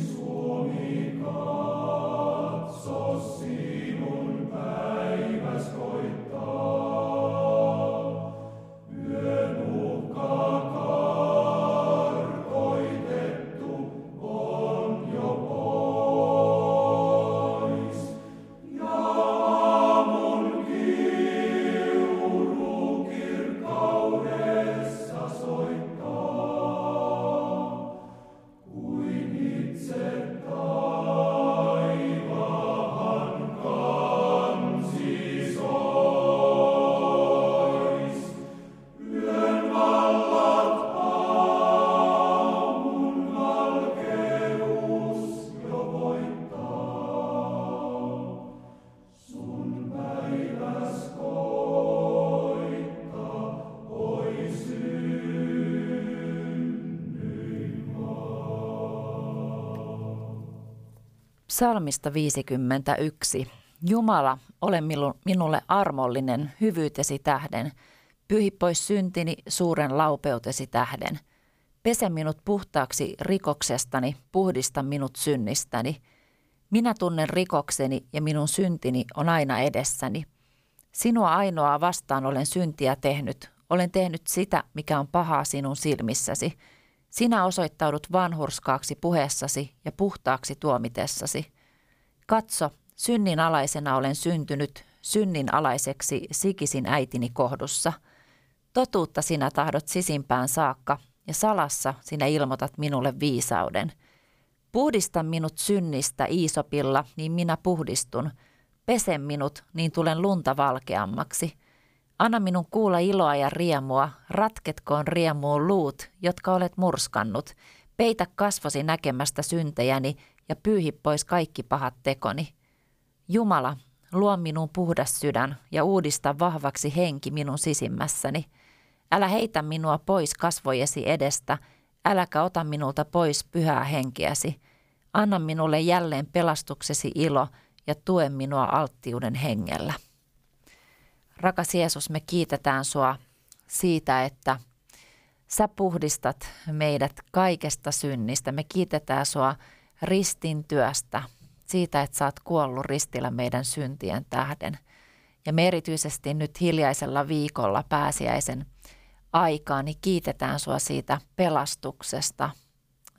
Suomi katso sinun päiväs koittaa. Psalmista 51. Jumala, ole minulle armollinen hyvyytesi tähden. Pyhi pois syntini suuren laupeutesi tähden. Pese minut puhtaaksi rikoksestani, puhdista minut synnistäni. Minä tunnen rikokseni ja minun syntini on aina edessäni. Sinua ainoaa vastaan olen syntiä tehnyt. Olen tehnyt sitä, mikä on pahaa sinun silmissäsi. Sinä osoittaudut vanhurskaaksi puheessasi ja puhtaaksi tuomitessasi. Katso, synnin alaisena olen syntynyt, synnin alaiseksi sikisin äitini kohdussa. Totuutta sinä tahdot sisimpään saakka, ja salassa sinä ilmoitat minulle viisauden. Puhdista minut synnistä Iisopilla, niin minä puhdistun. Pese minut, niin tulen lunta valkeammaksi. Anna minun kuulla iloa ja riemua, ratketkoon riemuun luut, jotka olet murskannut. Peitä kasvosi näkemästä syntejäni ja pyyhi pois kaikki pahat tekoni. Jumala, luo minun puhdas sydän ja uudista vahvaksi henki minun sisimmässäni. Älä heitä minua pois kasvojesi edestä, äläkä ota minulta pois pyhää henkeäsi. Anna minulle jälleen pelastuksesi ilo ja tue minua alttiuden hengellä. Rakas Jeesus, me kiitetään sua siitä, että sä puhdistat meidät kaikesta synnistä. Me kiitetään sua ristin työstä, siitä, että sä oot kuollut ristillä meidän syntien tähden. Ja me erityisesti nyt hiljaisella viikolla pääsiäisen aikaan, niin kiitetään sua siitä pelastuksesta,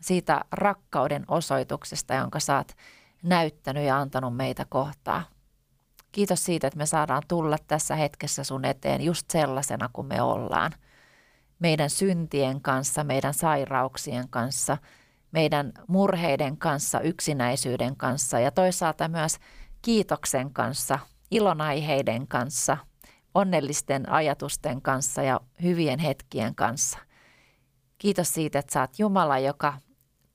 siitä rakkauden osoituksesta, jonka sä oot näyttänyt ja antanut meitä kohtaa. Kiitos siitä, että me saadaan tulla tässä hetkessä sun eteen just sellaisena kuin me ollaan. Meidän syntien kanssa, meidän sairauksien kanssa, meidän murheiden kanssa, yksinäisyyden kanssa ja toisaalta myös kiitoksen kanssa, ilonaiheiden kanssa, onnellisten ajatusten kanssa ja hyvien hetkien kanssa. Kiitos siitä, että saat Jumala, joka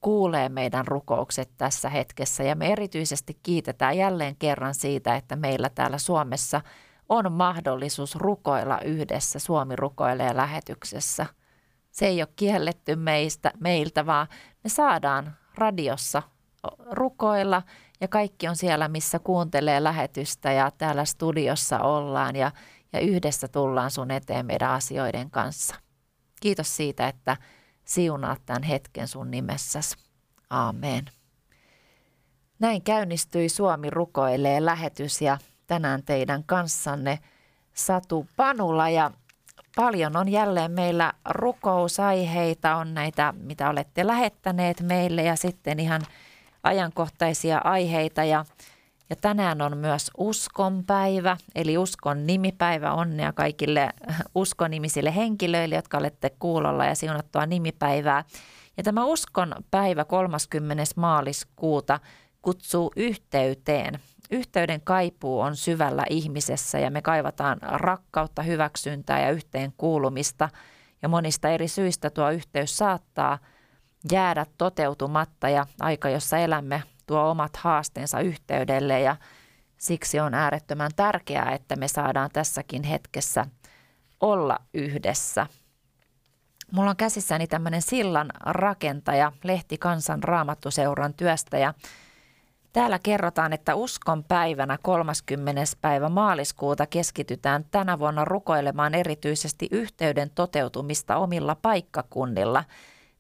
kuulee meidän rukoukset tässä hetkessä ja me erityisesti kiitetään jälleen kerran siitä, että meillä täällä Suomessa on mahdollisuus rukoilla yhdessä Suomi rukoilee lähetyksessä. Se ei ole kielletty meistä, meiltä, vaan me saadaan radiossa rukoilla ja kaikki on siellä, missä kuuntelee lähetystä ja täällä studiossa ollaan ja, ja yhdessä tullaan sun eteen meidän asioiden kanssa. Kiitos siitä, että siunaat tämän hetken sun nimessäsi. Aamen. Näin käynnistyi Suomi rukoilee lähetys ja tänään teidän kanssanne Satu Panula ja paljon on jälleen meillä rukousaiheita, on näitä, mitä olette lähettäneet meille ja sitten ihan ajankohtaisia aiheita ja ja tänään on myös uskonpäivä, eli uskon nimipäivä. Onnea kaikille uskonimisille henkilöille, jotka olette kuulolla ja siunattua nimipäivää. Ja tämä uskon päivä 30. maaliskuuta kutsuu yhteyteen. Yhteyden kaipuu on syvällä ihmisessä ja me kaivataan rakkautta, hyväksyntää ja yhteen kuulumista. Ja monista eri syistä tuo yhteys saattaa jäädä toteutumatta ja aika, jossa elämme, tuo omat haasteensa yhteydelle ja siksi on äärettömän tärkeää, että me saadaan tässäkin hetkessä olla yhdessä. Mulla on käsissäni tämmöinen sillan rakentaja Lehti Kansan raamattuseuran työstä ja Täällä kerrotaan, että uskon päivänä 30. päivä maaliskuuta keskitytään tänä vuonna rukoilemaan erityisesti yhteyden toteutumista omilla paikkakunnilla.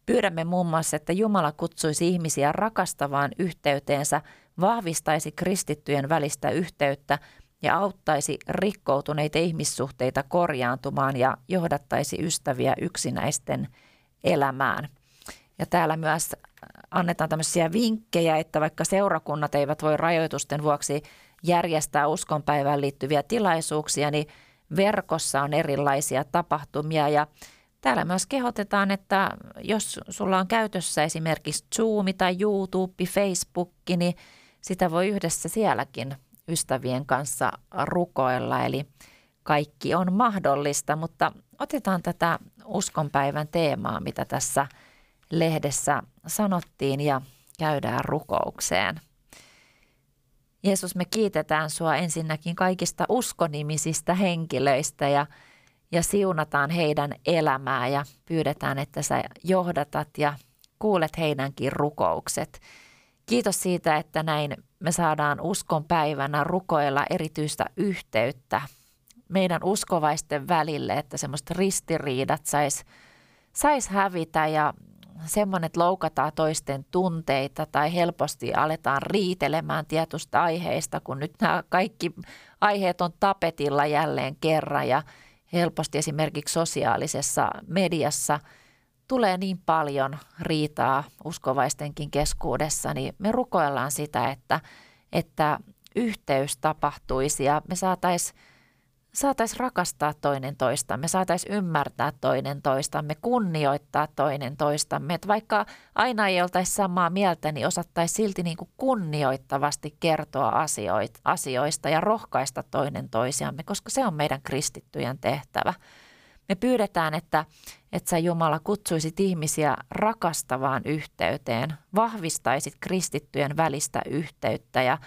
Pyydämme muun muassa, että Jumala kutsuisi ihmisiä rakastavaan yhteyteensä, vahvistaisi kristittyjen välistä yhteyttä ja auttaisi rikkoutuneita ihmissuhteita korjaantumaan ja johdattaisi ystäviä yksinäisten elämään. Ja täällä myös annetaan tämmöisiä vinkkejä, että vaikka seurakunnat eivät voi rajoitusten vuoksi järjestää uskonpäivään liittyviä tilaisuuksia, niin verkossa on erilaisia tapahtumia ja Täällä myös kehotetaan, että jos sulla on käytössä esimerkiksi Zoom tai YouTube, Facebook, niin sitä voi yhdessä sielläkin ystävien kanssa rukoilla. Eli kaikki on mahdollista, mutta otetaan tätä uskonpäivän teemaa, mitä tässä lehdessä sanottiin ja käydään rukoukseen. Jeesus, me kiitetään sua ensinnäkin kaikista uskonimisistä henkilöistä ja ja siunataan heidän elämää ja pyydetään, että sä johdatat ja kuulet heidänkin rukoukset. Kiitos siitä, että näin me saadaan uskon päivänä rukoilla erityistä yhteyttä meidän uskovaisten välille, että semmoista ristiriidat sais, sais hävitä ja semmoinen, että loukataan toisten tunteita tai helposti aletaan riitelemään tietystä aiheista, kun nyt nämä kaikki aiheet on tapetilla jälleen kerran ja helposti esimerkiksi sosiaalisessa mediassa. Tulee niin paljon riitaa uskovaistenkin keskuudessa, niin me rukoillaan sitä, että, että yhteys tapahtuisi ja me saataisiin saatais rakastaa toinen toistamme, saataisiin ymmärtää toinen toistamme, kunnioittaa toinen toistamme. Että vaikka aina ei oltaisi samaa mieltä, niin osattaisiin silti niin kuin kunnioittavasti kertoa asioita, asioista ja rohkaista toinen toisiamme, koska se on meidän kristittyjen tehtävä. Me pyydetään, että, että sä Jumala kutsuisit ihmisiä rakastavaan yhteyteen, vahvistaisit kristittyjen välistä yhteyttä ja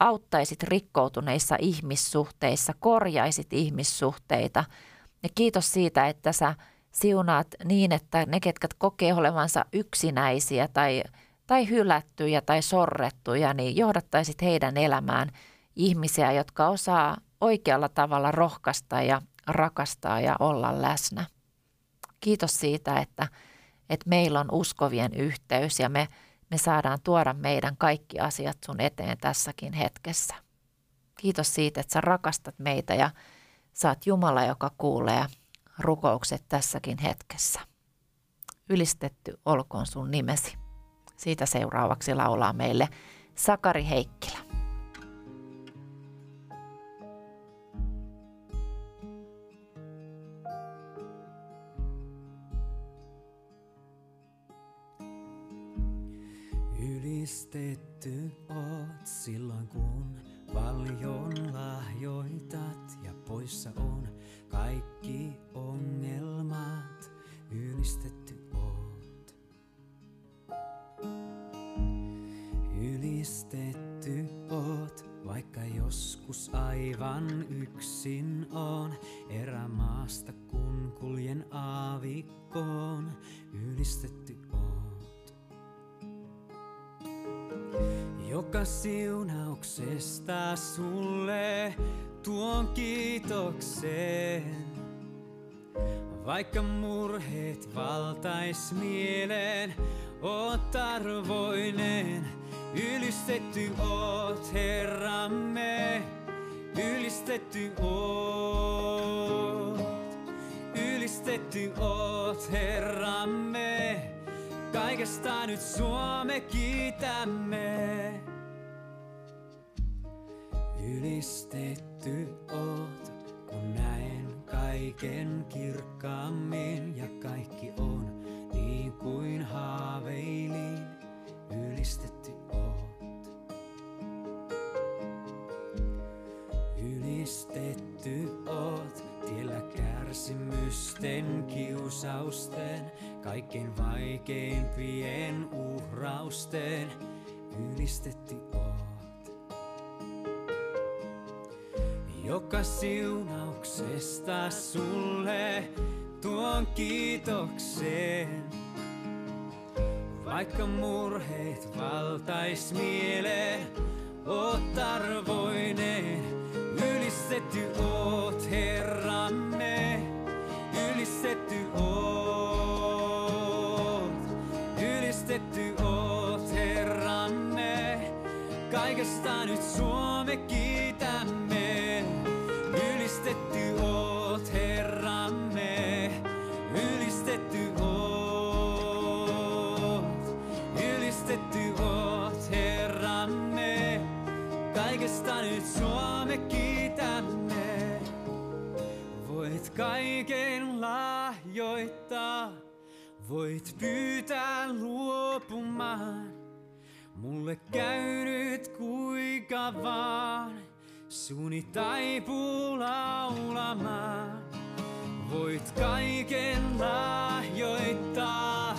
auttaisit rikkoutuneissa ihmissuhteissa, korjaisit ihmissuhteita. Ja kiitos siitä, että sä siunaat niin, että ne, ketkä kokee olevansa yksinäisiä tai, tai hylättyjä tai sorrettuja, niin johdattaisit heidän elämään ihmisiä, jotka osaa oikealla tavalla rohkaista ja rakastaa ja olla läsnä. Kiitos siitä, että, että meillä on uskovien yhteys ja me – me saadaan tuoda meidän kaikki asiat sun eteen tässäkin hetkessä. Kiitos siitä, että sä rakastat meitä ja saat Jumala, joka kuulee rukoukset tässäkin hetkessä. Ylistetty olkoon sun nimesi. Siitä seuraavaksi laulaa meille Sakari Heikkilä. Ylistetty oot silloin kun paljon lahjoitat ja poissa on kaikki ongelmat. Ylistetty oot. Ylistetty oot, vaikka joskus aivan yksin on. Erämaasta kun kuljen aavikkoon, ylistetty joka siunauksesta sulle tuon kiitokseen. Vaikka murheet valtais mieleen, oot arvoinen, ylistetty oot Herramme, ylistetty oot, ylistetty oot Herramme, kaikesta nyt Suome kiitämme. Ylistetty oot, kun näen kaiken kirkkaammin ja kaikki on niin kuin haaveilin. Ylistetty oot. Ylistetty oot, tiellä kärsimysten, kiusausten, kaikkein vaikeimpien uhrausten. Ylistetty oot. joka siunauksesta sulle tuon kiitokseen. Vaikka murheet valtais mieleen, oot arvoinen, ylistetty oot Herramme, kaiken lahjoittaa, voit pyytää luopumaan. Mulle käynyt kuinka vaan, suni taipuu laulamaan. Voit kaiken lahjoittaa,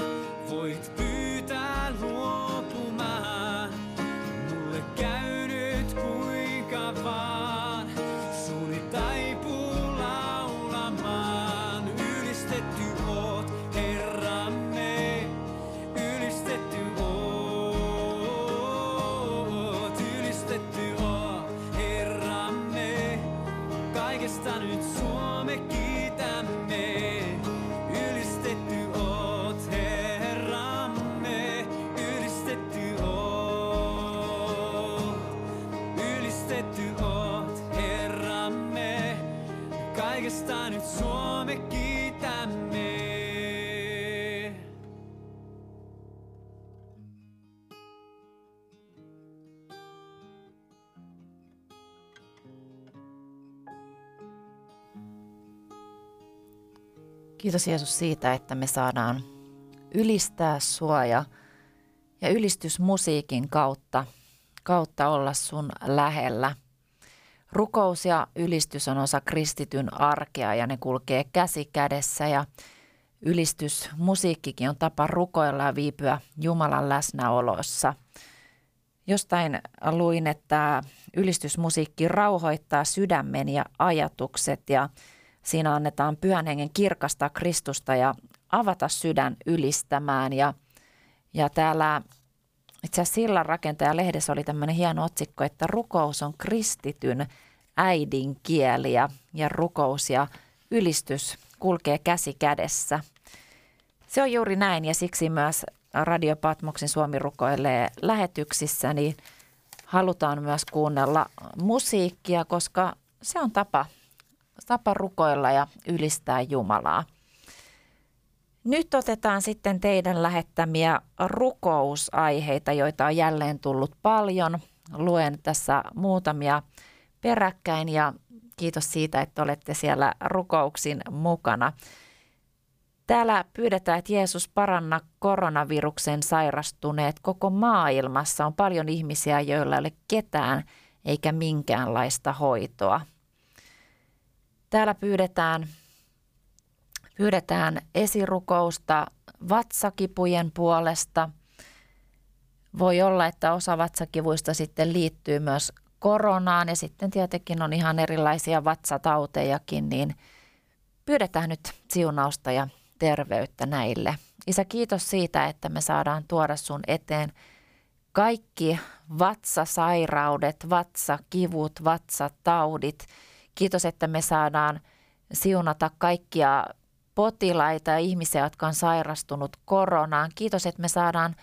Kiitos Jeesus siitä, että me saadaan ylistää sua ja, ja ylistysmusiikin kautta, kautta olla sun lähellä. Rukous ja ylistys on osa kristityn arkea ja ne kulkee käsi kädessä ja ylistysmusiikkikin on tapa rukoilla ja viipyä Jumalan läsnäolossa. Jostain luin, että ylistysmusiikki rauhoittaa sydämen ja ajatukset ja Siinä annetaan pyhän hengen kirkastaa Kristusta ja avata sydän ylistämään. Ja, ja täällä itse asiassa sillan rakentaja lehdessä oli tämmöinen hieno otsikko, että rukous on kristityn äidinkieli ja, ja rukous ja ylistys kulkee käsi kädessä. Se on juuri näin ja siksi myös Radio Patmoksen Suomi rukoilee lähetyksissä, niin halutaan myös kuunnella musiikkia, koska se on tapa tapa rukoilla ja ylistää Jumalaa. Nyt otetaan sitten teidän lähettämiä rukousaiheita, joita on jälleen tullut paljon. Luen tässä muutamia peräkkäin ja kiitos siitä, että olette siellä rukouksin mukana. Täällä pyydetään, että Jeesus paranna koronaviruksen sairastuneet koko maailmassa. On paljon ihmisiä, joilla ei ole ketään eikä minkäänlaista hoitoa. Täällä pyydetään, pyydetään esirukousta vatsakipujen puolesta. Voi olla, että osa vatsakivuista sitten liittyy myös koronaan ja sitten tietenkin on ihan erilaisia vatsatautejakin, niin pyydetään nyt siunausta ja terveyttä näille. Isä, kiitos siitä, että me saadaan tuoda sun eteen kaikki vatsasairaudet, vatsakivut, vatsataudit – Kiitos, että me saadaan siunata kaikkia potilaita ja ihmisiä, jotka on sairastunut koronaan. Kiitos, että me saadaan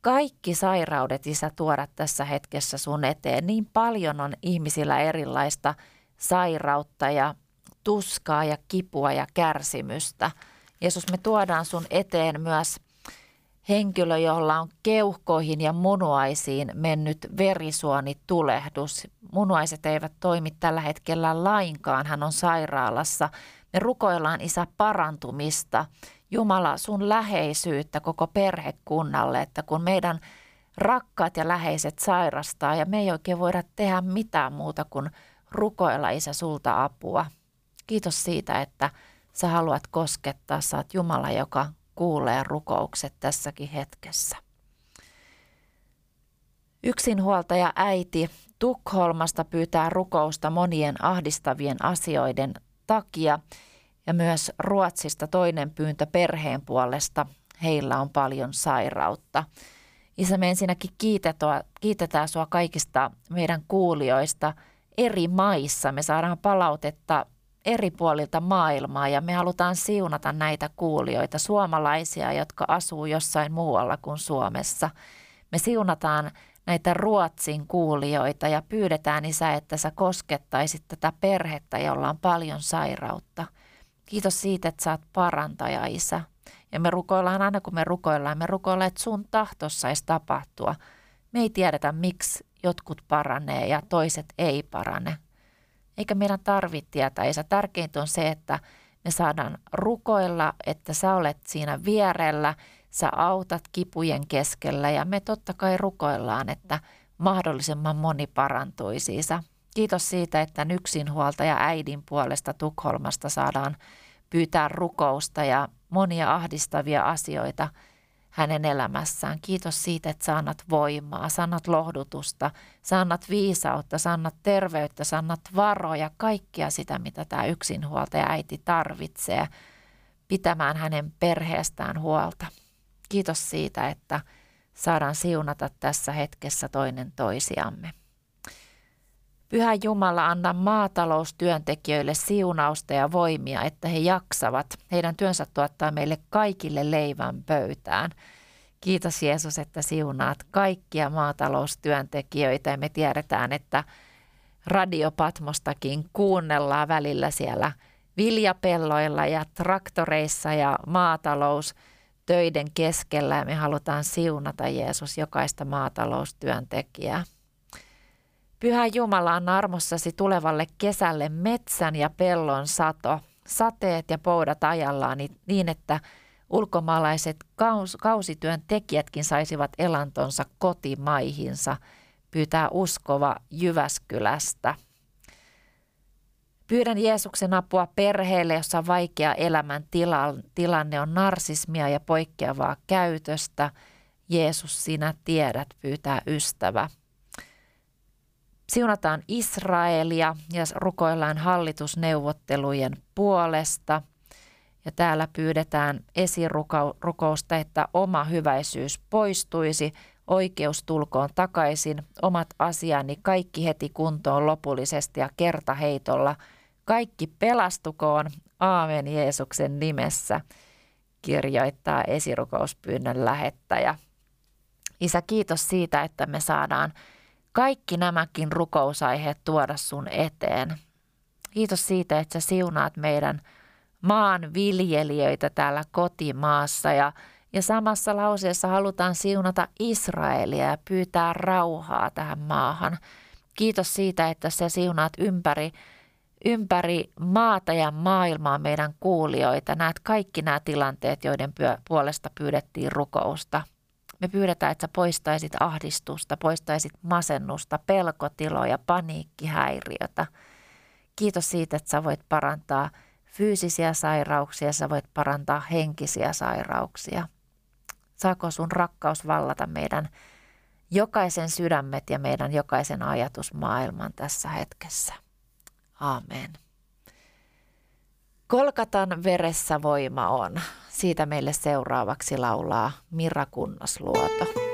kaikki sairaudet, Isä, tuoda tässä hetkessä sun eteen. Niin paljon on ihmisillä erilaista sairautta ja tuskaa ja kipua ja kärsimystä. Jeesus, me tuodaan sun eteen myös – henkilö, jolla on keuhkoihin ja munuaisiin mennyt verisuonitulehdus. Munuaiset eivät toimi tällä hetkellä lainkaan, hän on sairaalassa. Me rukoillaan isä parantumista, Jumala sun läheisyyttä koko perhekunnalle, että kun meidän rakkaat ja läheiset sairastaa ja me ei oikein voida tehdä mitään muuta kuin rukoilla isä sulta apua. Kiitos siitä, että sä haluat koskettaa, sä oot Jumala, joka kuulee rukoukset tässäkin hetkessä. Yksinhuoltaja äiti Tukholmasta pyytää rukousta monien ahdistavien asioiden takia ja myös Ruotsista toinen pyyntö perheen puolesta. Heillä on paljon sairautta. Isä, me ensinnäkin kiitetään, sinua kaikista meidän kuulijoista eri maissa. Me saadaan palautetta eri puolilta maailmaa ja me halutaan siunata näitä kuulijoita, suomalaisia, jotka asuu jossain muualla kuin Suomessa. Me siunataan näitä Ruotsin kuulijoita ja pyydetään Isä, että sä koskettaisit tätä perhettä, jolla on paljon sairautta. Kiitos siitä, että sä oot parantaja, Isä. Ja me rukoillaan aina kun me rukoillaan, me rukoillaan, että sun tahto saisi tapahtua. Me ei tiedetä, miksi jotkut paranee ja toiset ei parane. Eikä meidän tarvitse tietää, Isä. Tärkeintä on se, että me saadaan rukoilla, että sä olet siinä vierellä, sä autat kipujen keskellä ja me totta kai rukoillaan, että mahdollisimman moni parantuisi. Kiitos siitä, että yksinhuoltaja äidin puolesta Tukholmasta saadaan pyytää rukousta ja monia ahdistavia asioita hänen elämässään. Kiitos siitä, että saanat voimaa, saanat lohdutusta, saanat viisautta, saanat terveyttä, saanat varoja, kaikkia sitä, mitä tämä yksinhuoltaja äiti tarvitsee pitämään hänen perheestään huolta. Kiitos siitä, että saadaan siunata tässä hetkessä toinen toisiamme. Pyhä Jumala, anna maataloustyöntekijöille siunausta ja voimia, että he jaksavat. Heidän työnsä tuottaa meille kaikille leivän pöytään. Kiitos Jeesus, että siunaat kaikkia maataloustyöntekijöitä ja me tiedetään, että radiopatmostakin kuunnellaan välillä siellä viljapelloilla ja traktoreissa ja maataloustöiden keskellä ja me halutaan siunata Jeesus jokaista maataloustyöntekijää. Pyhä Jumala on armossasi tulevalle kesälle metsän ja pellon sato, sateet ja poudat ajallaan niin, että ulkomaalaiset kaus, kausityön tekijätkin saisivat elantonsa kotimaihinsa, pyytää uskova Jyväskylästä. Pyydän Jeesuksen apua perheelle, jossa vaikea elämän tilanne on narsismia ja poikkeavaa käytöstä. Jeesus, sinä tiedät, pyytää ystävä. Siunataan Israelia ja rukoillaan hallitusneuvottelujen puolesta. Ja täällä pyydetään esirukousta, että oma hyväisyys poistuisi, oikeus tulkoon takaisin, omat asiani kaikki heti kuntoon lopullisesti ja kertaheitolla. Kaikki pelastukoon, aamen Jeesuksen nimessä, kirjoittaa esirukouspyynnön lähettäjä. Isä, kiitos siitä, että me saadaan kaikki nämäkin rukousaiheet tuoda sun eteen. Kiitos siitä, että sä siunaat meidän maan viljelijöitä täällä kotimaassa ja, ja samassa lauseessa halutaan siunata Israelia ja pyytää rauhaa tähän maahan. Kiitos siitä, että sä siunaat ympäri, ympäri maata ja maailmaa meidän kuulijoita. Näet kaikki nämä tilanteet, joiden puolesta pyydettiin rukousta. Me pyydetään, että sä poistaisit ahdistusta, poistaisit masennusta, pelkotiloja, paniikkihäiriötä. Kiitos siitä, että sä voit parantaa fyysisiä sairauksia, sä voit parantaa henkisiä sairauksia. Saako sun rakkaus vallata meidän jokaisen sydämet ja meidän jokaisen ajatusmaailman tässä hetkessä. Amen. Kolkatan veressä voima on. Siitä meille seuraavaksi laulaa Mirra Kunnasluoto.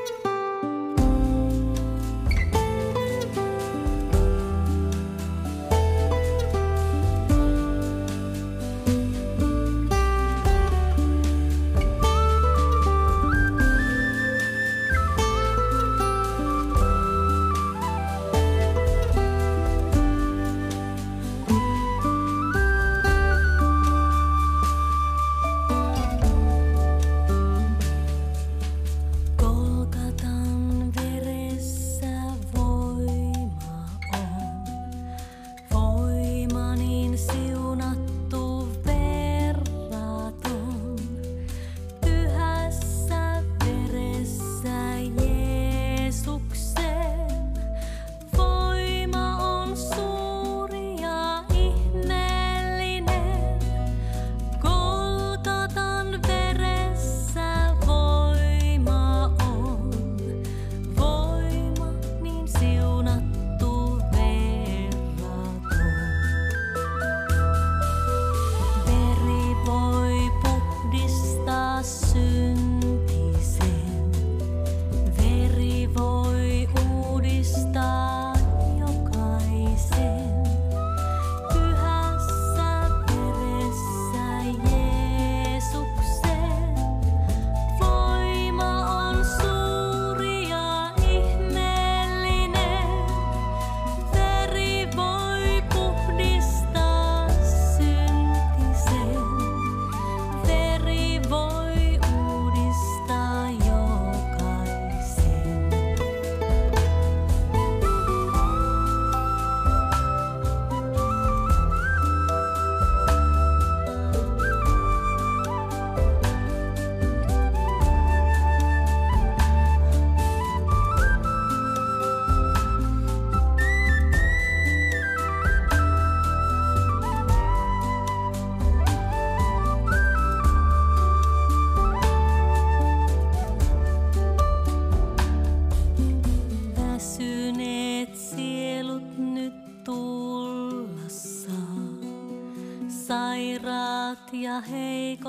heikko.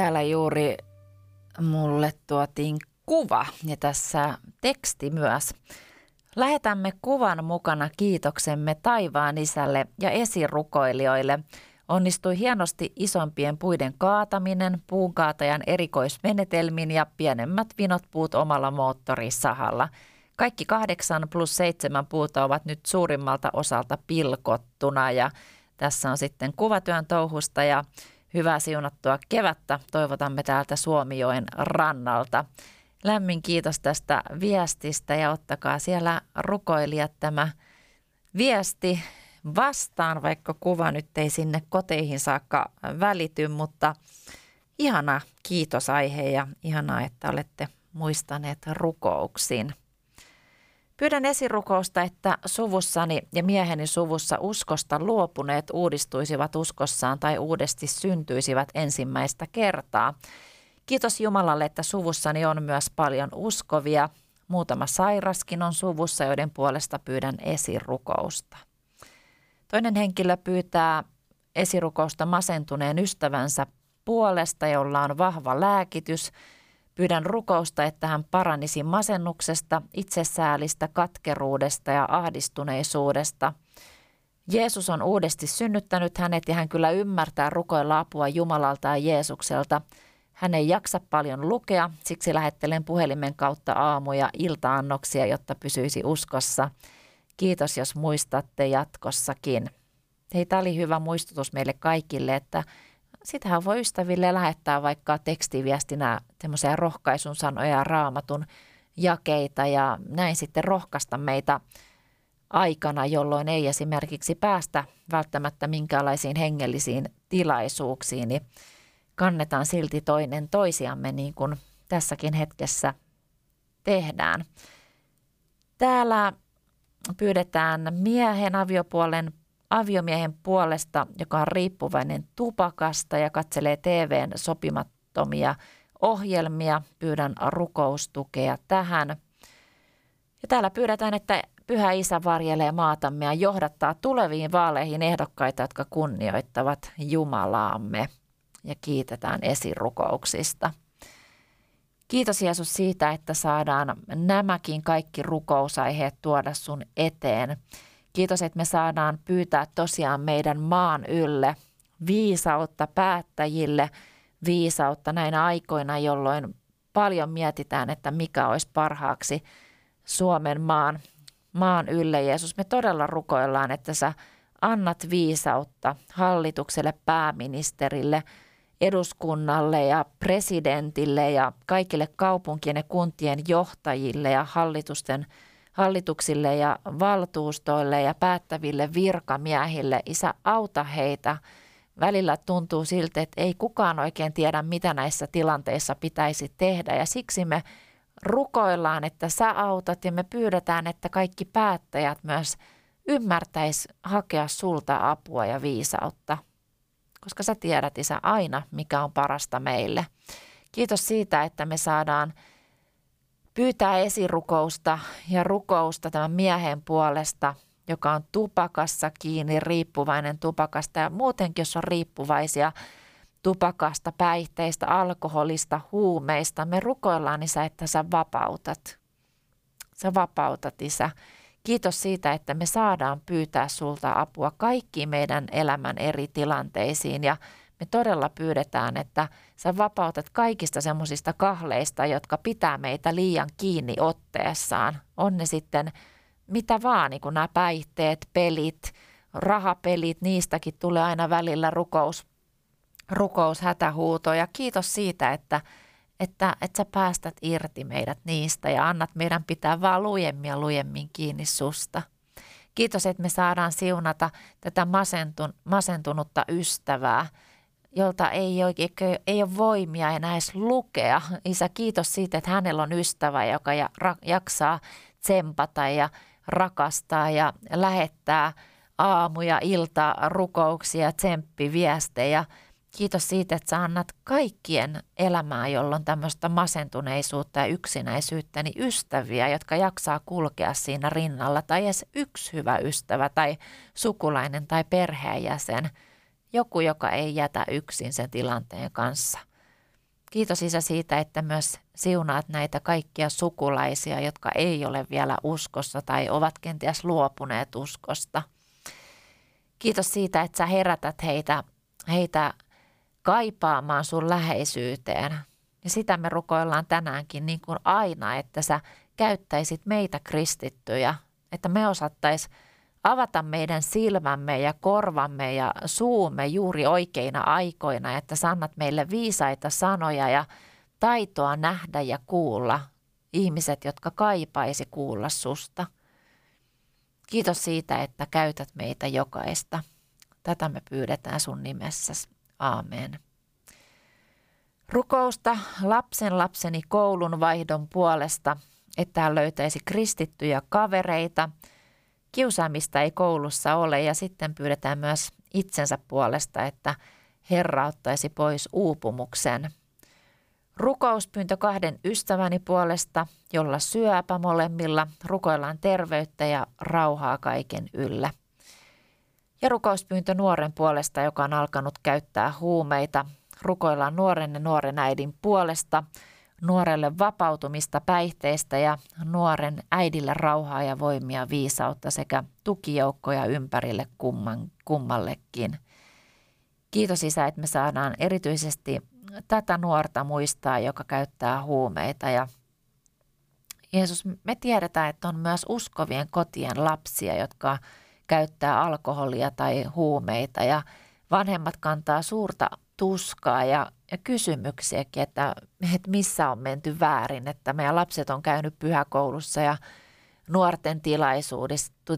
Täällä juuri mulle tuotiin kuva ja tässä teksti myös. Lähetämme kuvan mukana kiitoksemme taivaan isälle ja esirukoilijoille. Onnistui hienosti isompien puiden kaataminen, puunkaatajan erikoismenetelmin ja pienemmät vinot puut omalla moottorisahalla. Kaikki kahdeksan plus seitsemän puuta ovat nyt suurimmalta osalta pilkottuna ja tässä on sitten kuvatyön touhusta ja hyvää siunattua kevättä toivotamme täältä Suomijoen rannalta. Lämmin kiitos tästä viestistä ja ottakaa siellä rukoilijat tämä viesti vastaan, vaikka kuva nyt ei sinne koteihin saakka välity, mutta ihana kiitosaihe ja ihanaa, että olette muistaneet rukouksiin. Pyydän esirukousta, että suvussani ja mieheni suvussa uskosta luopuneet uudistuisivat uskossaan tai uudesti syntyisivät ensimmäistä kertaa. Kiitos Jumalalle, että suvussani on myös paljon uskovia. Muutama sairaskin on suvussa, joiden puolesta pyydän esirukousta. Toinen henkilö pyytää esirukousta masentuneen ystävänsä puolesta, jolla on vahva lääkitys. Pyydän rukousta, että hän paranisi masennuksesta, itsesäälistä, katkeruudesta ja ahdistuneisuudesta. Jeesus on uudesti synnyttänyt hänet ja hän kyllä ymmärtää rukoilla apua Jumalalta ja Jeesukselta. Hän ei jaksa paljon lukea, siksi lähettelen puhelimen kautta aamuja iltaannoksia, jotta pysyisi uskossa. Kiitos, jos muistatte jatkossakin. Hei, tämä oli hyvä muistutus meille kaikille, että sitähän voi ystäville lähettää vaikka tekstiviestinä semmoisia rohkaisun sanoja ja raamatun jakeita ja näin sitten rohkaista meitä aikana, jolloin ei esimerkiksi päästä välttämättä minkäänlaisiin hengellisiin tilaisuuksiin, niin kannetaan silti toinen toisiamme niin kuin tässäkin hetkessä tehdään. Täällä pyydetään miehen aviopuolen aviomiehen puolesta, joka on riippuvainen tupakasta ja katselee TVn sopimattomia ohjelmia. Pyydän rukoustukea tähän. Ja täällä pyydetään, että Pyhä Isä varjelee maatamme ja johdattaa tuleviin vaaleihin ehdokkaita, jotka kunnioittavat Jumalaamme. Ja kiitetään esirukouksista. Kiitos Jeesus siitä, että saadaan nämäkin kaikki rukousaiheet tuoda sun eteen. Kiitos, että me saadaan pyytää tosiaan meidän maan ylle viisautta päättäjille, viisautta näinä aikoina, jolloin paljon mietitään, että mikä olisi parhaaksi Suomen maan, maan ylle. Jeesus, me todella rukoillaan, että sä annat viisautta hallitukselle, pääministerille, eduskunnalle ja presidentille ja kaikille kaupunkien ja kuntien johtajille ja hallitusten hallituksille ja valtuustoille ja päättäville virkamiehille. Isä, auta heitä välillä tuntuu siltä, että ei kukaan oikein tiedä, mitä näissä tilanteissa pitäisi tehdä. Ja siksi me rukoillaan, että sä autat ja me pyydetään, että kaikki päättäjät myös ymmärtäis hakea sulta apua ja viisautta. Koska sä tiedät, Isä, aina, mikä on parasta meille. Kiitos siitä, että me saadaan pyytää esirukousta ja rukousta tämän miehen puolesta, joka on tupakassa kiinni, riippuvainen tupakasta ja muutenkin, jos on riippuvaisia tupakasta, päihteistä, alkoholista, huumeista. Me rukoillaan, Isä, että sä vapautat. Sä vapautat, Isä. Kiitos siitä, että me saadaan pyytää sulta apua kaikkiin meidän elämän eri tilanteisiin ja me todella pyydetään, että sä vapautat kaikista semmoisista kahleista, jotka pitää meitä liian kiinni otteessaan. On ne sitten mitä vaan, niin kuin nämä päihteet, pelit, rahapelit, niistäkin tulee aina välillä rukous, hätähuuto. Ja kiitos siitä, että, että, että sä päästät irti meidät niistä ja annat meidän pitää vaan lujemmin ja lujemmin kiinni susta. Kiitos, että me saadaan siunata tätä masentun, masentunutta ystävää, jolta ei, oikein, ei ole voimia enää edes lukea. Isä, kiitos siitä, että hänellä on ystävä, joka jaksaa tsempata ja rakastaa ja lähettää aamu- ja ilta rukouksia, tsemppiviestejä. Kiitos siitä, että sä annat kaikkien elämää, jolloin tämmöistä masentuneisuutta ja yksinäisyyttä, niin ystäviä, jotka jaksaa kulkea siinä rinnalla, tai edes yksi hyvä ystävä tai sukulainen tai perheenjäsen, joku, joka ei jätä yksin sen tilanteen kanssa. Kiitos Isä siitä, että myös siunaat näitä kaikkia sukulaisia, jotka ei ole vielä uskossa tai ovat kenties luopuneet uskosta. Kiitos siitä, että sä herätät heitä, heitä kaipaamaan sun läheisyyteen. Ja sitä me rukoillaan tänäänkin niin kuin aina, että sä käyttäisit meitä kristittyjä, että me osattaisiin avata meidän silmämme ja korvamme ja suumme juuri oikeina aikoina, että sannat meille viisaita sanoja ja taitoa nähdä ja kuulla ihmiset, jotka kaipaisi kuulla susta. Kiitos siitä, että käytät meitä jokaista. Tätä me pyydetään sun nimessäsi. Aamen. Rukousta lapsen lapseni koulun vaihdon puolesta, että hän löytäisi kristittyjä kavereita. Kiusaamista ei koulussa ole ja sitten pyydetään myös itsensä puolesta, että Herra ottaisi pois uupumuksen. Rukouspyyntö kahden ystäväni puolesta, jolla syöpä molemmilla, rukoillaan terveyttä ja rauhaa kaiken yllä. Ja rukouspyyntö nuoren puolesta, joka on alkanut käyttää huumeita. Rukoillaan nuoren ja nuoren äidin puolesta, nuorelle vapautumista päihteistä ja nuoren äidille rauhaa ja voimia viisautta sekä tukijoukkoja ympärille kumman, kummallekin. Kiitos Isä, että me saadaan erityisesti tätä nuorta muistaa, joka käyttää huumeita ja Jeesus, me tiedetään, että on myös uskovien kotien lapsia, jotka käyttää alkoholia tai huumeita ja vanhemmat kantaa suurta tuskaa ja, ja kysymyksiäkin, että, että missä on menty väärin, että meidän lapset on käynyt pyhäkoulussa ja nuorten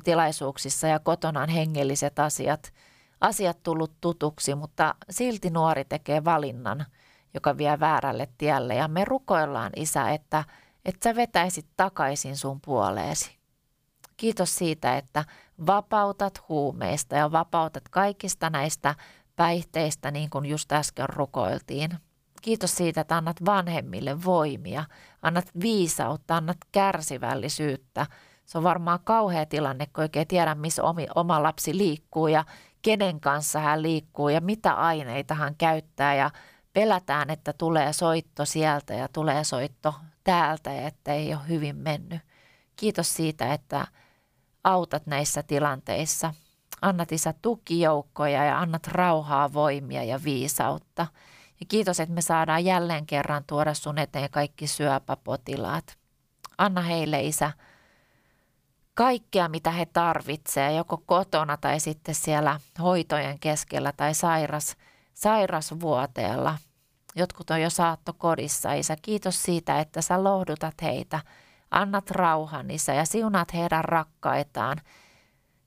tilaisuuksissa ja kotona on hengelliset asiat, asiat tullut tutuksi, mutta silti nuori tekee valinnan, joka vie väärälle tielle ja me rukoillaan isä, että, että sä vetäisit takaisin sun puoleesi. Kiitos siitä, että vapautat huumeista ja vapautat kaikista näistä päihteistä, niin kuin just äsken rukoiltiin. Kiitos siitä, että annat vanhemmille voimia, annat viisautta, annat kärsivällisyyttä. Se on varmaan kauhea tilanne, kun oikein tiedä, missä omi, oma lapsi liikkuu ja kenen kanssa hän liikkuu ja mitä aineita hän käyttää ja pelätään, että tulee soitto sieltä ja tulee soitto täältä ja että ei ole hyvin mennyt. Kiitos siitä, että autat näissä tilanteissa. Annat isä tukijoukkoja ja annat rauhaa, voimia ja viisautta. Ja kiitos, että me saadaan jälleen kerran tuoda sun eteen kaikki syöpäpotilaat. Anna heille isä kaikkea, mitä he tarvitsevat, joko kotona tai sitten siellä hoitojen keskellä tai sairas, sairasvuoteella. Jotkut on jo saatto kodissa, Isä. Kiitos siitä, että sä lohdutat heitä – Annat rauhan, Isä, ja siunat heidän rakkaitaan.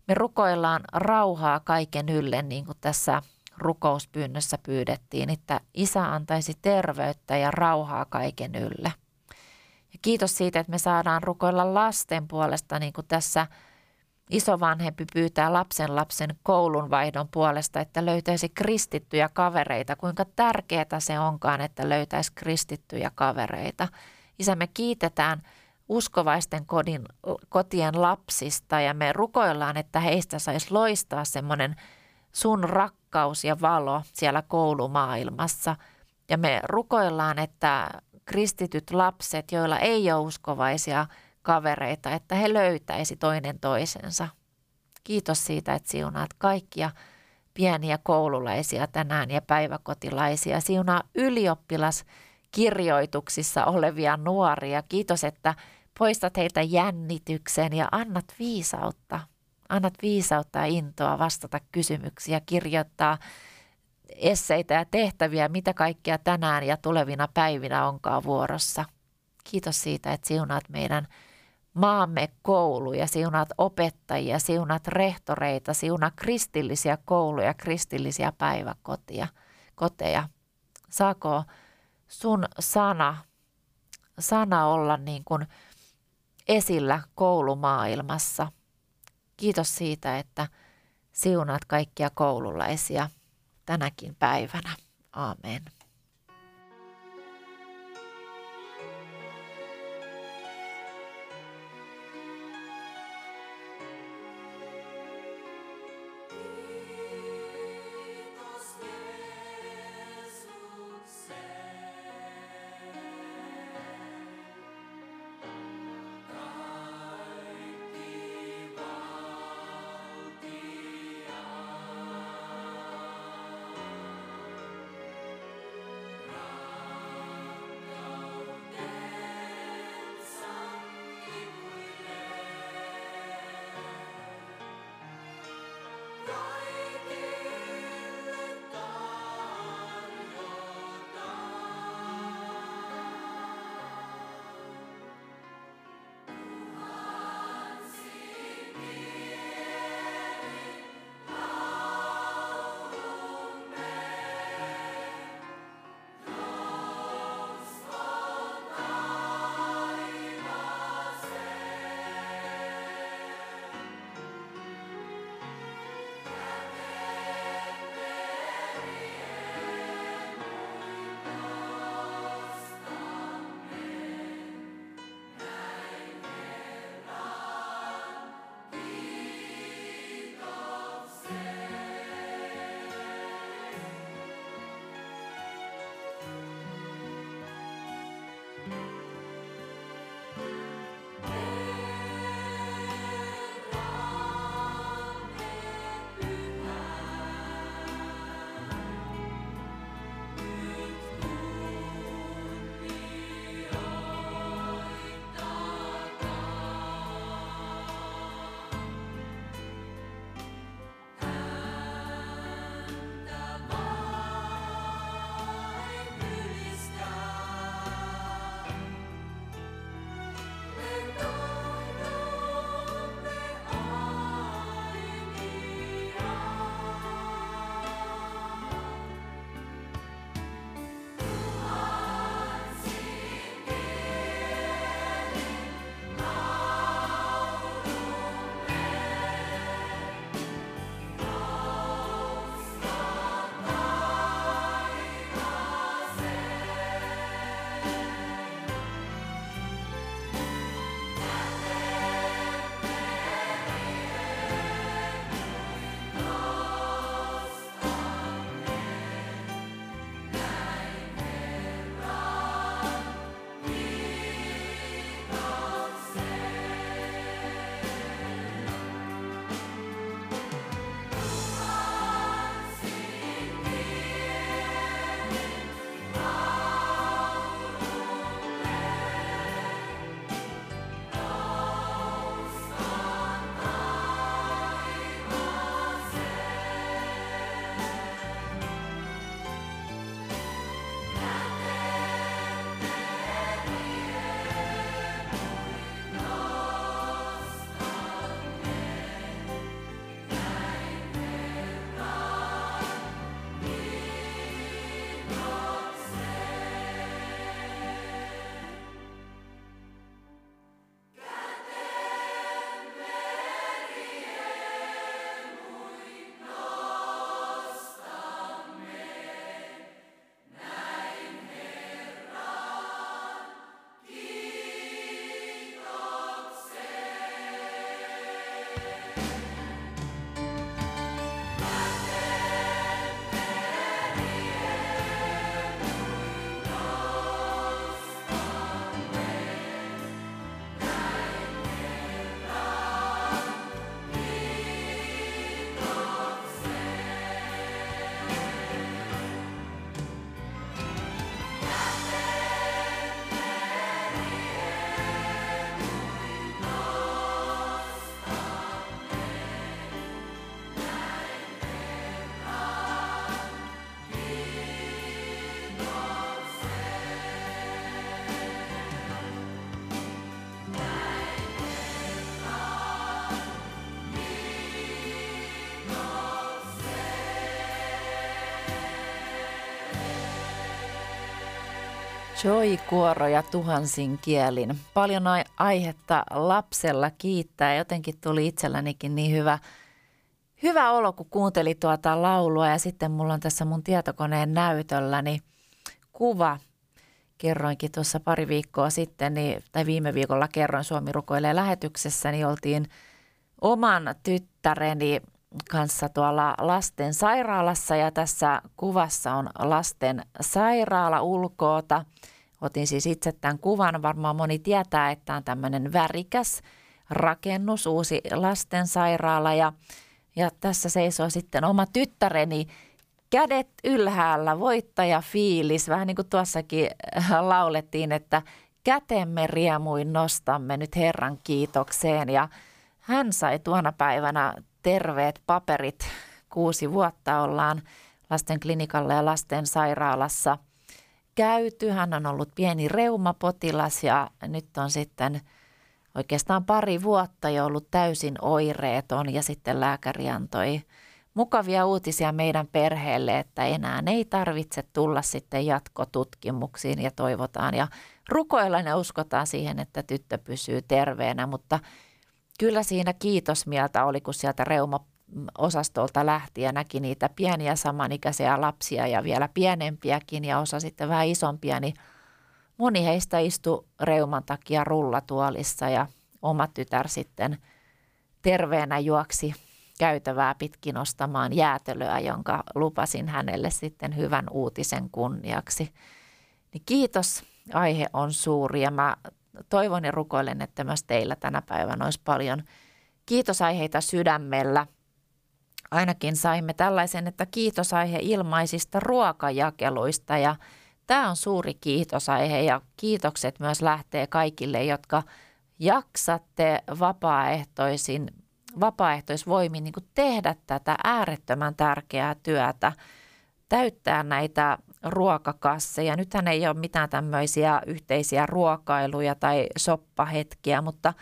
Me rukoillaan rauhaa kaiken ylle, niin kuin tässä rukouspyynnössä pyydettiin, että isä antaisi terveyttä ja rauhaa kaiken ylle. Ja kiitos siitä, että me saadaan rukoilla lasten puolesta, niin kuin tässä isovanhempi pyytää lapsen lapsen koulunvaihdon puolesta, että löytäisi kristittyjä kavereita. Kuinka tärkeää se onkaan, että löytäisi kristittyjä kavereita. Isä, me kiitetään uskovaisten kodin, kotien lapsista ja me rukoillaan, että heistä saisi loistaa semmoinen sun rakkaus ja valo siellä koulumaailmassa. Ja me rukoillaan, että kristityt lapset, joilla ei ole uskovaisia kavereita, että he löytäisi toinen toisensa. Kiitos siitä, että siunaat kaikkia pieniä koululaisia tänään ja päiväkotilaisia. Siunaa ylioppilaskirjoituksissa olevia nuoria. Kiitos, että poistat heitä jännityksen ja annat viisautta. Annat viisautta ja intoa vastata kysymyksiä, kirjoittaa esseitä ja tehtäviä, mitä kaikkea tänään ja tulevina päivinä onkaan vuorossa. Kiitos siitä, että siunaat meidän maamme kouluja, siunaat opettajia, siunaat rehtoreita, siunaa kristillisiä kouluja, kristillisiä päiväkotia, koteja. Saako sun sana, sana olla niin kuin esillä koulumaailmassa. Kiitos siitä, että siunaat kaikkia koululaisia tänäkin päivänä. Amen. Joy-kuoroja tuhansin kielin. Paljon ai- aihetta lapsella kiittää. Jotenkin tuli itsellänikin niin hyvä, hyvä olo, kun kuunteli tuota laulua. Ja sitten mulla on tässä mun tietokoneen näytölläni kuva. Kerroinkin tuossa pari viikkoa sitten, niin, tai viime viikolla kerroin Suomi rukoilee lähetyksessä, niin oltiin oman tyttäreni kanssa tuolla lasten sairaalassa ja tässä kuvassa on lasten sairaala ulkoota. Otin siis itse tämän kuvan. Varmaan moni tietää, että on tämmöinen värikäs rakennus, uusi lastensairaala ja, ja tässä seisoo sitten oma tyttäreni kädet ylhäällä, voittaja fiilis, vähän niin kuin tuossakin laulettiin, että kätemme riemuin nostamme nyt Herran kiitokseen ja hän sai tuona päivänä terveet paperit. Kuusi vuotta ollaan lasten klinikalla ja lasten sairaalassa käyty. Hän on ollut pieni reumapotilas ja nyt on sitten oikeastaan pari vuotta jo ollut täysin oireeton ja sitten lääkäri antoi mukavia uutisia meidän perheelle, että enää ei tarvitse tulla sitten jatkotutkimuksiin ja toivotaan ja rukoillaan ja uskotaan siihen, että tyttö pysyy terveenä, mutta – kyllä siinä kiitosmieltä oli, kun sieltä reuma-osastolta lähti ja näki niitä pieniä samanikäisiä lapsia ja vielä pienempiäkin ja osa sitten vähän isompia, niin moni heistä istui reuman takia rullatuolissa ja oma tytär sitten terveenä juoksi käytävää pitkin ostamaan jäätelöä, jonka lupasin hänelle sitten hyvän uutisen kunniaksi. Niin kiitos, aihe on suuri ja mä toivon ja rukoilen, että myös teillä tänä päivänä olisi paljon kiitosaiheita sydämellä. Ainakin saimme tällaisen, että kiitosaihe ilmaisista ruokajakeluista ja tämä on suuri kiitosaihe ja kiitokset myös lähtee kaikille, jotka jaksatte vapaaehtoisin, vapaaehtoisvoimin niin tehdä tätä äärettömän tärkeää työtä, täyttää näitä ruokakasseja. Nythän ei ole mitään tämmöisiä yhteisiä ruokailuja tai soppahetkiä, mutta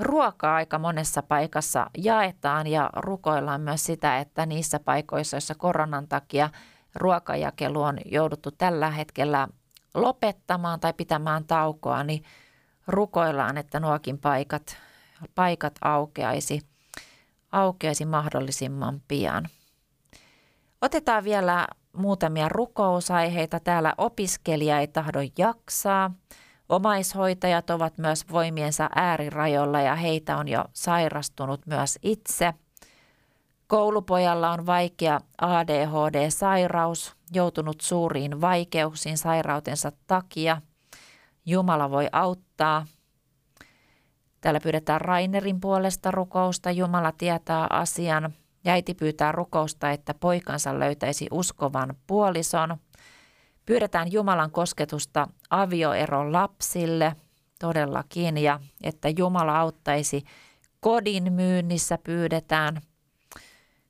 ruokaa aika monessa paikassa jaetaan ja rukoillaan myös sitä, että niissä paikoissa, joissa koronan takia ruokajakelu on jouduttu tällä hetkellä lopettamaan tai pitämään taukoa, niin rukoillaan, että nuokin paikat, paikat aukeaisi, aukeaisi mahdollisimman pian. Otetaan vielä muutamia rukousaiheita. Täällä opiskelija ei tahdo jaksaa. Omaishoitajat ovat myös voimiensa äärirajoilla ja heitä on jo sairastunut myös itse. Koulupojalla on vaikea ADHD-sairaus, joutunut suuriin vaikeuksiin sairautensa takia. Jumala voi auttaa. Täällä pyydetään Rainerin puolesta rukousta. Jumala tietää asian. Ja äiti pyytää rukousta, että poikansa löytäisi uskovan puolison. Pyydetään Jumalan kosketusta avioeron lapsille todellakin ja että Jumala auttaisi kodin myynnissä pyydetään.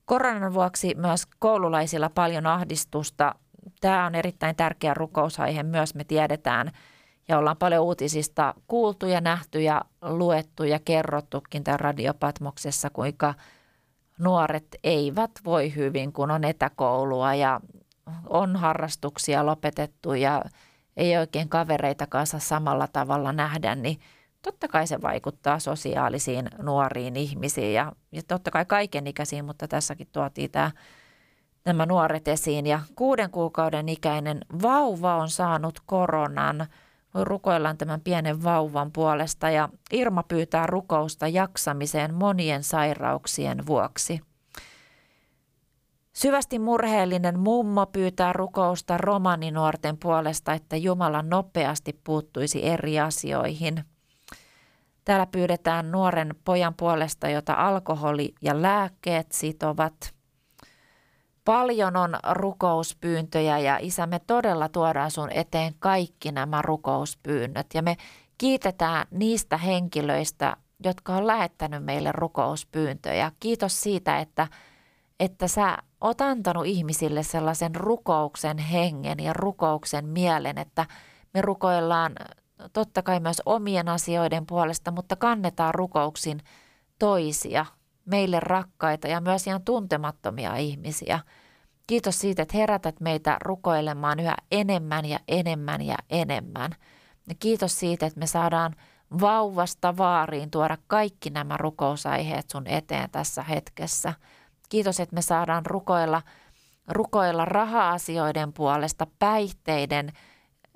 Koronan vuoksi myös koululaisilla paljon ahdistusta. Tämä on erittäin tärkeä rukousaihe myös, me tiedetään ja ollaan paljon uutisista kuultu ja nähty ja luettu ja kerrottukin tämän radiopatmoksessa, kuinka – nuoret eivät voi hyvin, kun on etäkoulua ja on harrastuksia lopetettu ja ei oikein kavereita kanssa samalla tavalla nähdä, niin totta kai se vaikuttaa sosiaalisiin nuoriin ihmisiin ja, ja totta kai kaikenikäisiin, mutta tässäkin tuotiin tämä, nämä nuoret esiin. Ja kuuden kuukauden ikäinen vauva on saanut koronan – rukoillaan tämän pienen vauvan puolesta ja Irma pyytää rukousta jaksamiseen monien sairauksien vuoksi. Syvästi murheellinen mummo pyytää rukousta romaninuorten puolesta, että Jumala nopeasti puuttuisi eri asioihin. Täällä pyydetään nuoren pojan puolesta, jota alkoholi ja lääkkeet sitovat – Paljon on rukouspyyntöjä ja isä, me todella tuodaan sun eteen kaikki nämä rukouspyynnöt ja me kiitetään niistä henkilöistä, jotka on lähettänyt meille rukouspyyntöjä. Kiitos siitä, että, että sä oot antanut ihmisille sellaisen rukouksen hengen ja rukouksen mielen, että me rukoillaan totta kai myös omien asioiden puolesta, mutta kannetaan rukouksin toisia, meille rakkaita ja myös ihan tuntemattomia ihmisiä. Kiitos siitä, että herätät meitä rukoilemaan yhä enemmän ja enemmän ja enemmän. Ja kiitos siitä, että me saadaan vauvasta vaariin tuoda kaikki nämä rukousaiheet sun eteen tässä hetkessä. Kiitos, että me saadaan rukoilla, rukoilla raha-asioiden puolesta, päihteiden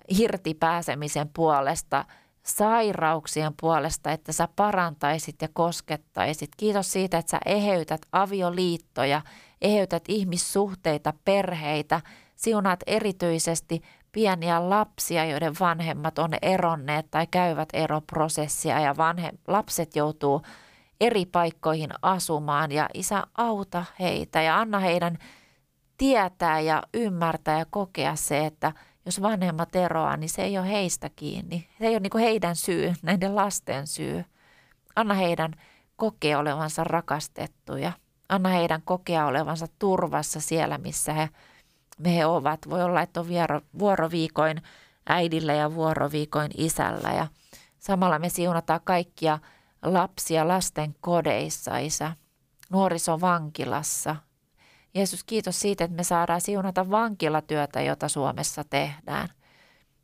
irti pääsemisen puolesta, sairauksien puolesta, että sä parantaisit ja koskettaisit. Kiitos siitä, että sä eheytät avioliittoja, eheytät ihmissuhteita, perheitä, siunaat erityisesti pieniä lapsia, joiden vanhemmat on eronneet tai käyvät eroprosessia ja vanhe, lapset joutuu eri paikkoihin asumaan ja isä auta heitä ja anna heidän tietää ja ymmärtää ja kokea se, että jos vanhemmat eroaa, niin se ei ole heistä kiinni. Se ei ole niin heidän syy, näiden lasten syy. Anna heidän kokea olevansa rakastettuja. Anna heidän kokea olevansa turvassa siellä, missä he, he ovat. Voi olla, että on viero, vuoroviikoin äidillä ja vuoroviikoin isällä. Ja samalla me siunataan kaikkia lapsia lasten kodeissa, isä, nuorisovankilassa. Jeesus, kiitos siitä, että me saadaan siunata vankilatyötä, jota Suomessa tehdään.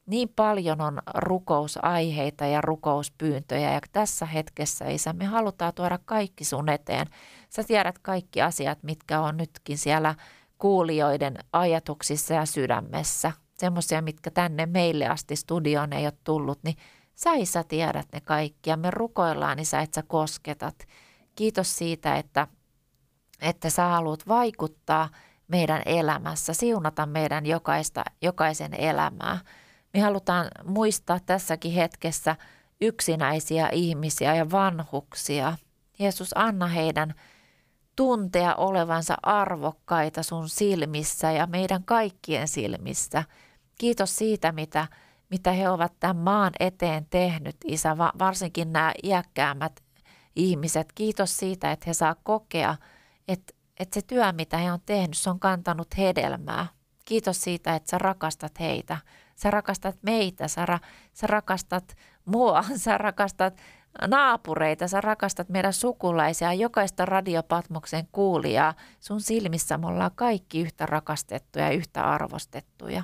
Niin paljon on rukousaiheita ja rukouspyyntöjä ja tässä hetkessä, Isä, me halutaan tuoda kaikki sun eteen. Sä tiedät kaikki asiat, mitkä on nytkin siellä kuulijoiden ajatuksissa ja sydämessä. Semmoisia, mitkä tänne meille asti studioon ei ole tullut, niin sä Isä tiedät ne kaikki ja me rukoillaan Isä, että sä kosketat. Kiitos siitä, että, että sä haluat vaikuttaa meidän elämässä, siunata meidän jokaista, jokaisen elämää. Me halutaan muistaa tässäkin hetkessä yksinäisiä ihmisiä ja vanhuksia. Jeesus, anna heidän tuntea olevansa arvokkaita sun silmissä ja meidän kaikkien silmissä. Kiitos siitä, mitä, mitä he ovat tämän maan eteen tehnyt, Isä, varsinkin nämä iäkkäämmät ihmiset. Kiitos siitä, että he saa kokea, että, että se työ, mitä he on tehnyt, se on kantanut hedelmää. Kiitos siitä, että sä rakastat heitä. Sä rakastat meitä, sä, ra, sä rakastat mua, sä rakastat naapureita, sä rakastat meidän sukulaisia, jokaista radiopatmoksen kuulijaa. Sun silmissä me ollaan kaikki yhtä rakastettuja ja yhtä arvostettuja.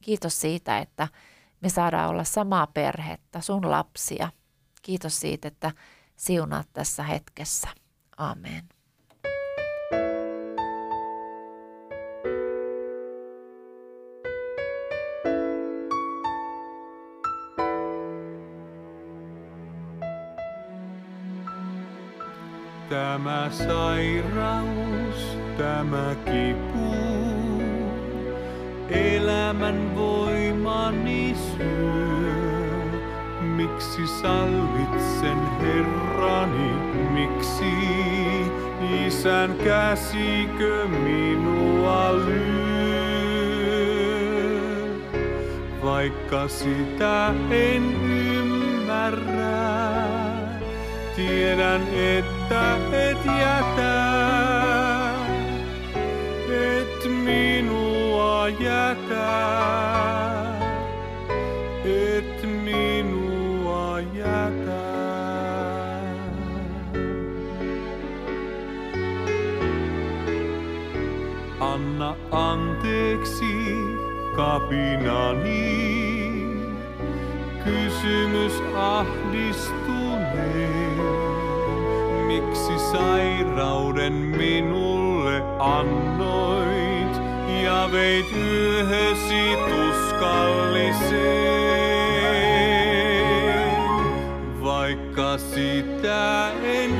Kiitos siitä, että me saadaan olla samaa perhettä, sun lapsia. Kiitos siitä, että siunaat tässä hetkessä. Amen. Tämä sairaus, tämä kipu, elämän voimani Miksi sallit sen Herrani, miksi isän käsikö minua lyö? Vaikka sitä en ymmärrä, tiedän, että et jätä, minua jätä, anteeksi kapinani, kysymys ahdistuneen. Miksi sairauden minulle annoit ja veit yöhösi tuskalliseen? Vaikka sitä en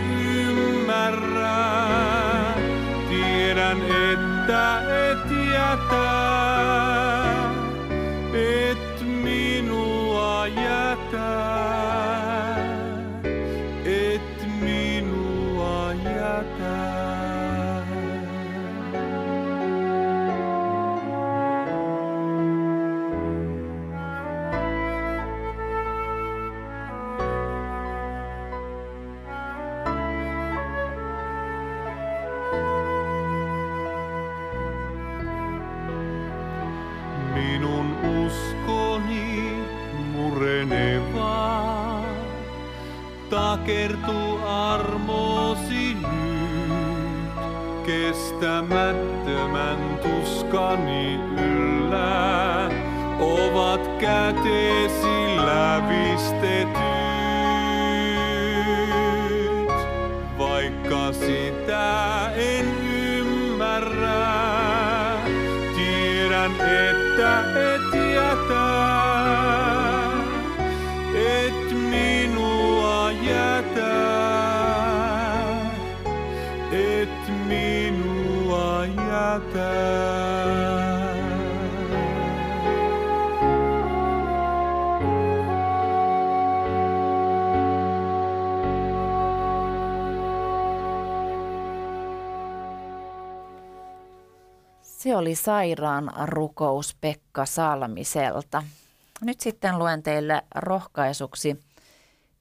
oli sairaan rukous Pekka Salmiselta. Nyt sitten luen teille rohkaisuksi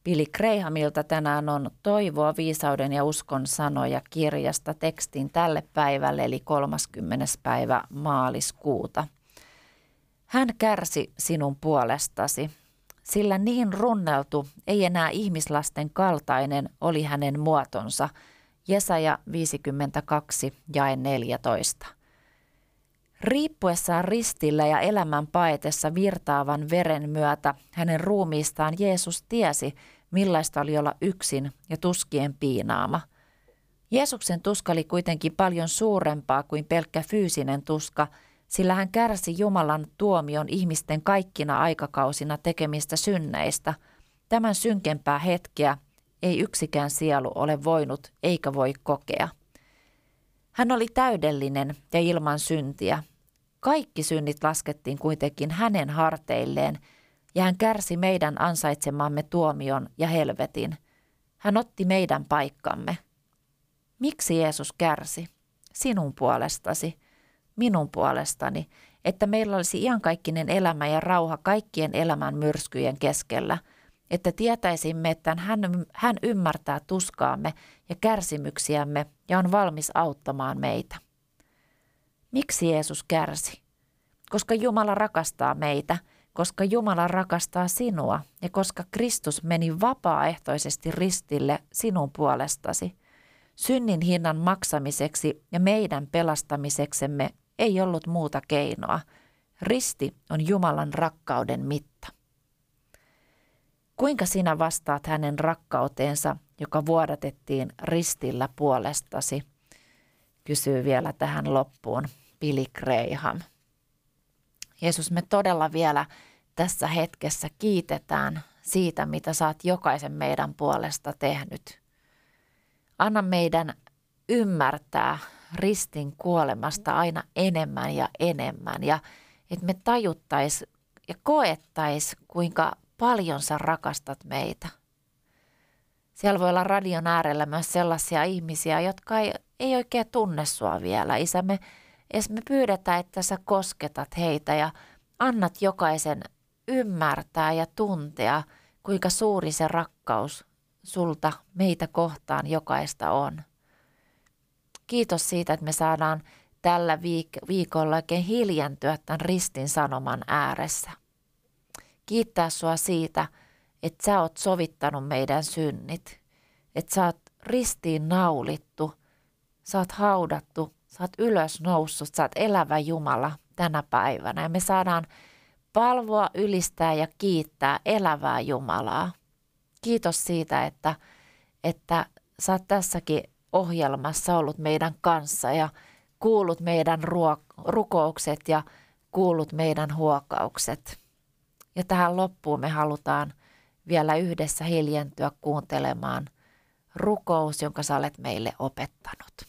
Pili Kreihamilta tänään on Toivoa, viisauden ja uskon sanoja kirjasta tekstin tälle päivälle eli 30. päivä maaliskuuta. Hän kärsi sinun puolestasi, sillä niin runneltu, ei enää ihmislasten kaltainen oli hänen muotonsa. Jesaja 52 jae 14. Riippuessaan ristillä ja elämän paetessa virtaavan veren myötä hänen ruumiistaan Jeesus tiesi, millaista oli olla yksin ja tuskien piinaama. Jeesuksen tuska oli kuitenkin paljon suurempaa kuin pelkkä fyysinen tuska, sillä hän kärsi Jumalan tuomion ihmisten kaikkina aikakausina tekemistä synneistä. Tämän synkempää hetkeä ei yksikään sielu ole voinut eikä voi kokea. Hän oli täydellinen ja ilman syntiä. Kaikki synnit laskettiin kuitenkin hänen harteilleen, ja hän kärsi meidän ansaitsemamme tuomion ja helvetin. Hän otti meidän paikkamme. Miksi Jeesus kärsi? Sinun puolestasi, minun puolestani, että meillä olisi iankaikkinen elämä ja rauha kaikkien elämän myrskyjen keskellä, että tietäisimme, että hän, hän ymmärtää tuskaamme ja kärsimyksiämme ja on valmis auttamaan meitä. Miksi Jeesus kärsi? Koska Jumala rakastaa meitä, koska Jumala rakastaa sinua ja koska Kristus meni vapaaehtoisesti ristille sinun puolestasi. Synnin hinnan maksamiseksi ja meidän pelastamiseksemme ei ollut muuta keinoa. Risti on Jumalan rakkauden mitta. Kuinka sinä vastaat hänen rakkauteensa, joka vuodatettiin ristillä puolestasi? Kysyy vielä tähän loppuun Billy Graham. Jeesus, me todella vielä tässä hetkessä kiitetään siitä, mitä oot jokaisen meidän puolesta tehnyt. Anna meidän ymmärtää ristin kuolemasta aina enemmän ja enemmän ja että me tajuttais ja koettais, kuinka paljon sä rakastat meitä. Siellä voi olla radion äärellä myös sellaisia ihmisiä, jotka ei, ei oikein tunne sua vielä. Isä, me, edes me pyydetään, että sä kosketat heitä ja annat jokaisen ymmärtää ja tuntea, kuinka suuri se rakkaus sulta meitä kohtaan jokaista on. Kiitos siitä, että me saadaan tällä viik- viikolla oikein hiljentyä tämän ristin sanoman ääressä. Kiittää sua siitä, että sä oot sovittanut meidän synnit, että sä oot ristiin naulittu, sä oot haudattu, sä oot ylös noussut, sä oot elävä Jumala tänä päivänä ja me saadaan palvoa, ylistää ja kiittää elävää Jumalaa. Kiitos siitä, että, että sä oot tässäkin ohjelmassa ollut meidän kanssa ja kuullut meidän ruok- rukoukset ja kuullut meidän huokaukset. Ja tähän loppuun me halutaan vielä yhdessä hiljentyä kuuntelemaan rukous, jonka sä olet meille opettanut.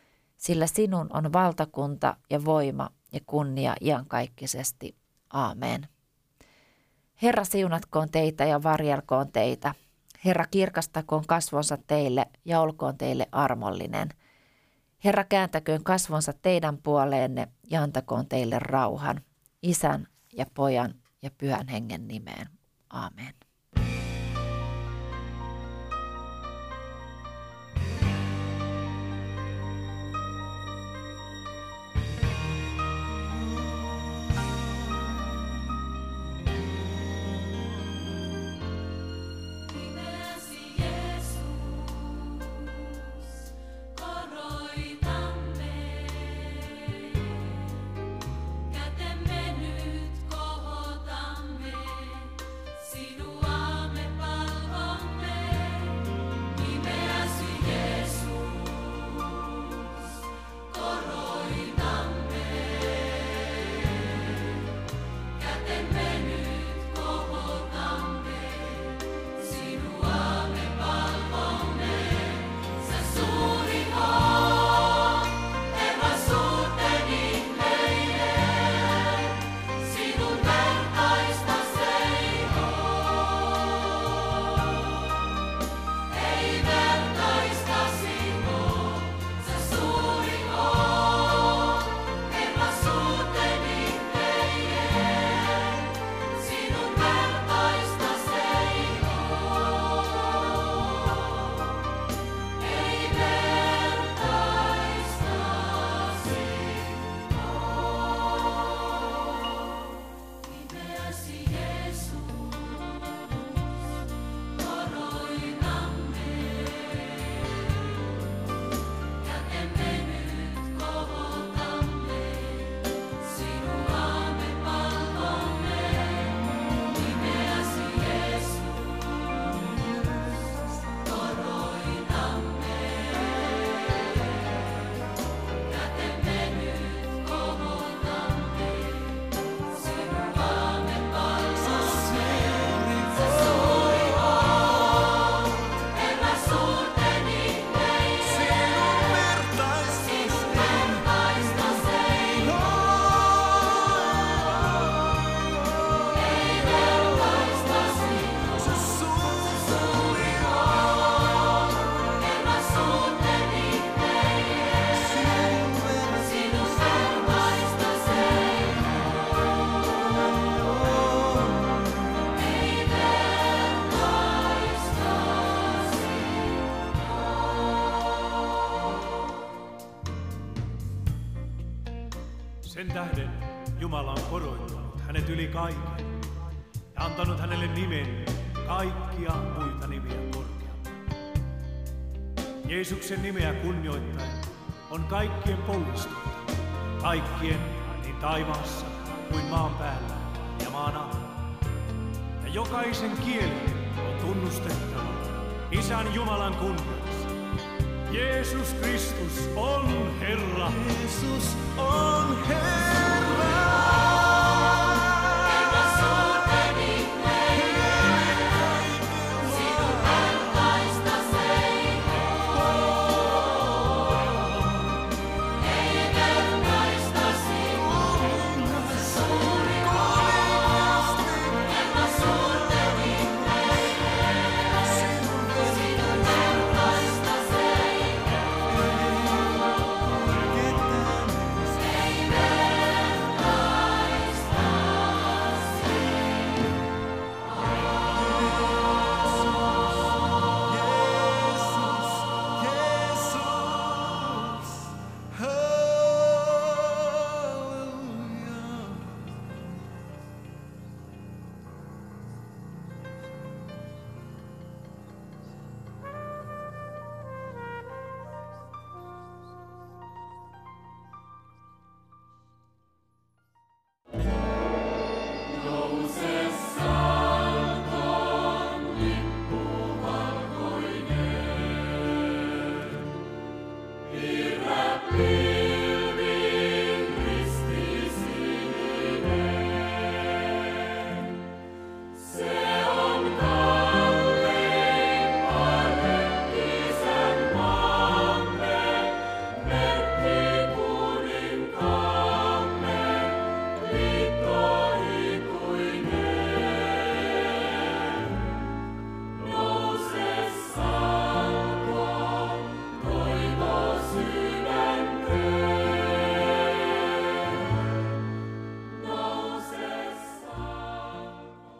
sillä sinun on valtakunta ja voima ja kunnia iankaikkisesti. Aamen. Herra siunatkoon teitä ja varjelkoon teitä. Herra kirkastakoon kasvonsa teille ja olkoon teille armollinen. Herra kääntäköön kasvonsa teidän puoleenne ja antakoon teille rauhan, isän ja pojan ja pyhän hengen nimeen. Aamen. Jeesuksen nimeä kunnioittaen on kaikkien polvistuttava, kaikkien niin taivaassa kuin maan päällä ja maan alla. Ja jokaisen kieli on tunnustettava Isän Jumalan kunniaksi. Jeesus Kristus on Herra. Jeesus on Herra.